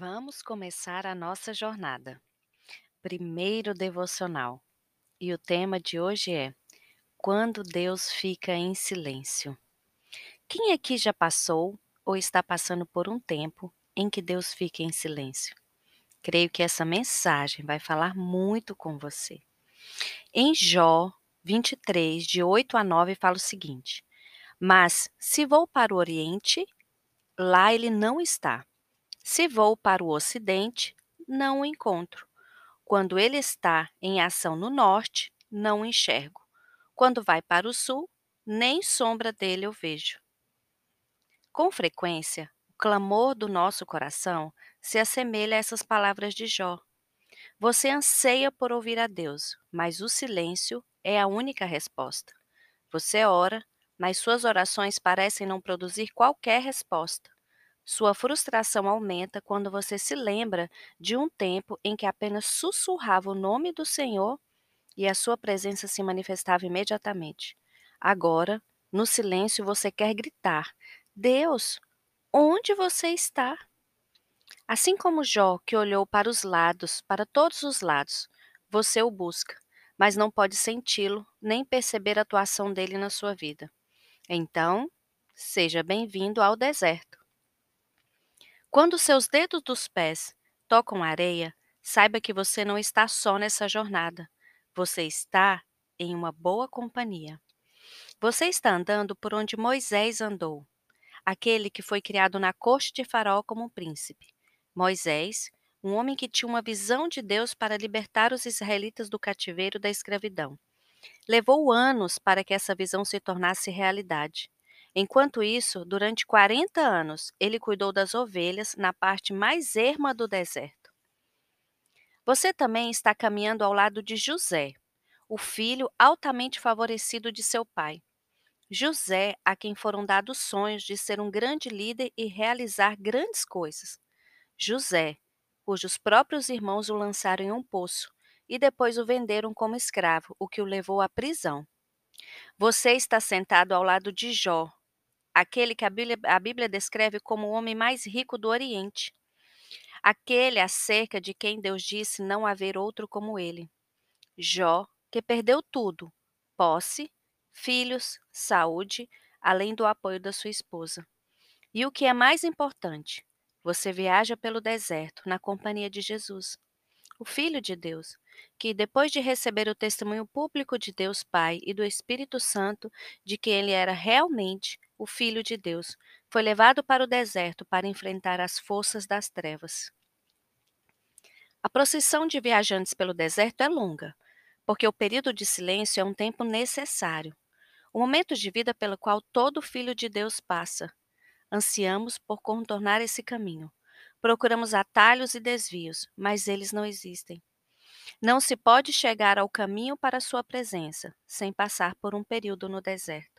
Vamos começar a nossa jornada. Primeiro devocional. E o tema de hoje é: Quando Deus fica em silêncio. Quem aqui já passou ou está passando por um tempo em que Deus fica em silêncio? Creio que essa mensagem vai falar muito com você. Em Jó 23, de 8 a 9, fala o seguinte: Mas se vou para o Oriente, lá ele não está. Se vou para o Ocidente, não o encontro. Quando ele está em ação no Norte, não o enxergo. Quando vai para o Sul, nem sombra dele eu vejo. Com frequência, o clamor do nosso coração se assemelha a essas palavras de Jó. Você anseia por ouvir a Deus, mas o silêncio é a única resposta. Você ora, mas suas orações parecem não produzir qualquer resposta. Sua frustração aumenta quando você se lembra de um tempo em que apenas sussurrava o nome do Senhor e a sua presença se manifestava imediatamente. Agora, no silêncio, você quer gritar: Deus, onde você está? Assim como Jó, que olhou para os lados, para todos os lados, você o busca, mas não pode senti-lo nem perceber a atuação dele na sua vida. Então, seja bem-vindo ao deserto. Quando seus dedos dos pés tocam areia, saiba que você não está só nessa jornada. Você está em uma boa companhia. Você está andando por onde Moisés andou, aquele que foi criado na corte de Faraó como um príncipe. Moisés, um homem que tinha uma visão de Deus para libertar os israelitas do cativeiro da escravidão. Levou anos para que essa visão se tornasse realidade. Enquanto isso, durante 40 anos, ele cuidou das ovelhas na parte mais erma do deserto. Você também está caminhando ao lado de José, o filho altamente favorecido de seu pai. José, a quem foram dados sonhos de ser um grande líder e realizar grandes coisas. José, cujos próprios irmãos o lançaram em um poço e depois o venderam como escravo, o que o levou à prisão. Você está sentado ao lado de Jó, aquele que a Bíblia, a Bíblia descreve como o homem mais rico do Oriente, aquele acerca de quem Deus disse não haver outro como ele. Jó, que perdeu tudo: posse, filhos, saúde, além do apoio da sua esposa. E o que é mais importante, você viaja pelo deserto na companhia de Jesus, o Filho de Deus, que, depois de receber o testemunho público de Deus Pai e do Espírito Santo de que ele era realmente o Filho de Deus, foi levado para o deserto para enfrentar as forças das trevas. A procissão de viajantes pelo deserto é longa, porque o período de silêncio é um tempo necessário, o momento de vida pelo qual todo filho de Deus passa. Ansiamos por contornar esse caminho. Procuramos atalhos e desvios, mas eles não existem. Não se pode chegar ao caminho para sua presença sem passar por um período no deserto.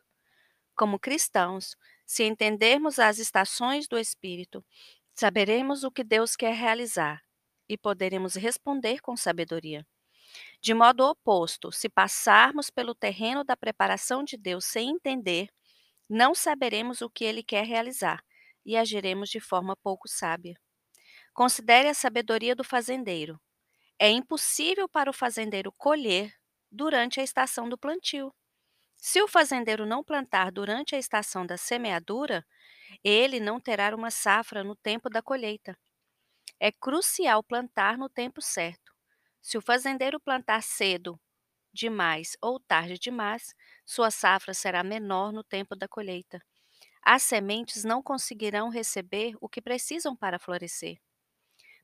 Como cristãos, se entendermos as estações do Espírito, saberemos o que Deus quer realizar e poderemos responder com sabedoria. De modo oposto, se passarmos pelo terreno da preparação de Deus sem entender, não saberemos o que ele quer realizar e agiremos de forma pouco sábia. Considere a sabedoria do fazendeiro. É impossível para o fazendeiro colher durante a estação do plantio. Se o fazendeiro não plantar durante a estação da semeadura, ele não terá uma safra no tempo da colheita. É crucial plantar no tempo certo. Se o fazendeiro plantar cedo demais ou tarde demais, sua safra será menor no tempo da colheita. As sementes não conseguirão receber o que precisam para florescer.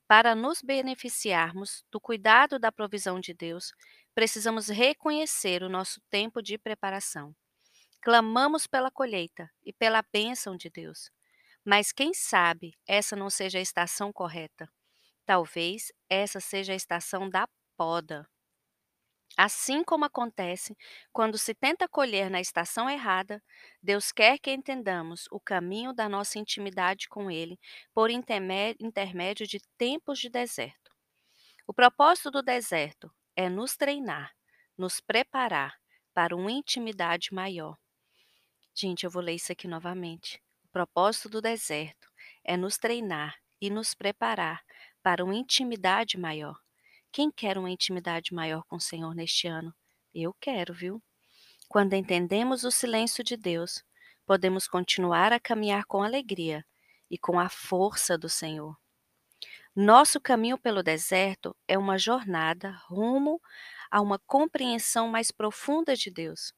Para nos beneficiarmos do cuidado da provisão de Deus, precisamos reconhecer o nosso tempo de preparação. Clamamos pela colheita e pela bênção de Deus. Mas quem sabe essa não seja a estação correta? Talvez essa seja a estação da poda. Assim como acontece quando se tenta colher na estação errada, Deus quer que entendamos o caminho da nossa intimidade com Ele por intermédio de tempos de deserto. O propósito do deserto é nos treinar, nos preparar para uma intimidade maior. Gente, eu vou ler isso aqui novamente. O propósito do deserto é nos treinar e nos preparar para uma intimidade maior. Quem quer uma intimidade maior com o Senhor neste ano? Eu quero, viu? Quando entendemos o silêncio de Deus, podemos continuar a caminhar com alegria e com a força do Senhor. Nosso caminho pelo deserto é uma jornada rumo a uma compreensão mais profunda de Deus.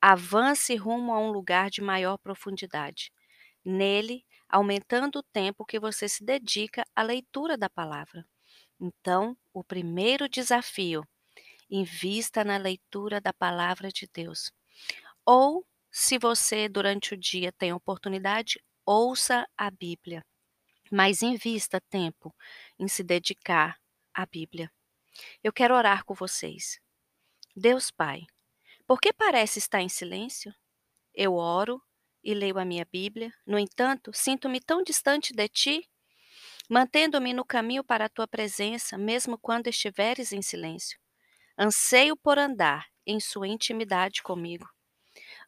Avance rumo a um lugar de maior profundidade. Nele, aumentando o tempo que você se dedica à leitura da palavra. Então, o primeiro desafio: invista na leitura da palavra de Deus. Ou, se você durante o dia tem oportunidade, ouça a Bíblia mas invista tempo em se dedicar à Bíblia. Eu quero orar com vocês. Deus Pai, por que parece estar em silêncio? Eu oro e leio a minha Bíblia, no entanto, sinto-me tão distante de Ti, mantendo-me no caminho para a Tua presença, mesmo quando estiveres em silêncio. Anseio por andar em Sua intimidade comigo.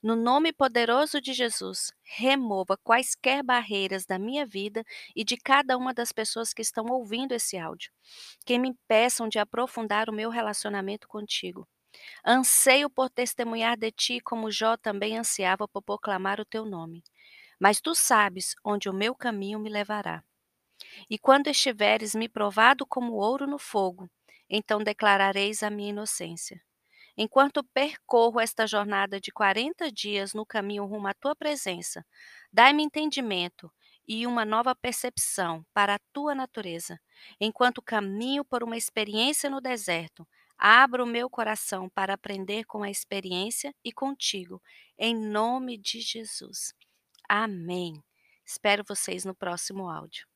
No nome poderoso de Jesus, remova quaisquer barreiras da minha vida e de cada uma das pessoas que estão ouvindo esse áudio, que me impeçam de aprofundar o meu relacionamento contigo. Anseio por testemunhar de ti, como Jó também ansiava por proclamar o teu nome. Mas tu sabes onde o meu caminho me levará. E quando estiveres me provado como ouro no fogo, então declarareis a minha inocência. Enquanto percorro esta jornada de 40 dias no caminho rumo à tua presença, dai-me entendimento e uma nova percepção para a tua natureza. Enquanto caminho por uma experiência no deserto, abro o meu coração para aprender com a experiência e contigo, em nome de Jesus. Amém. Espero vocês no próximo áudio.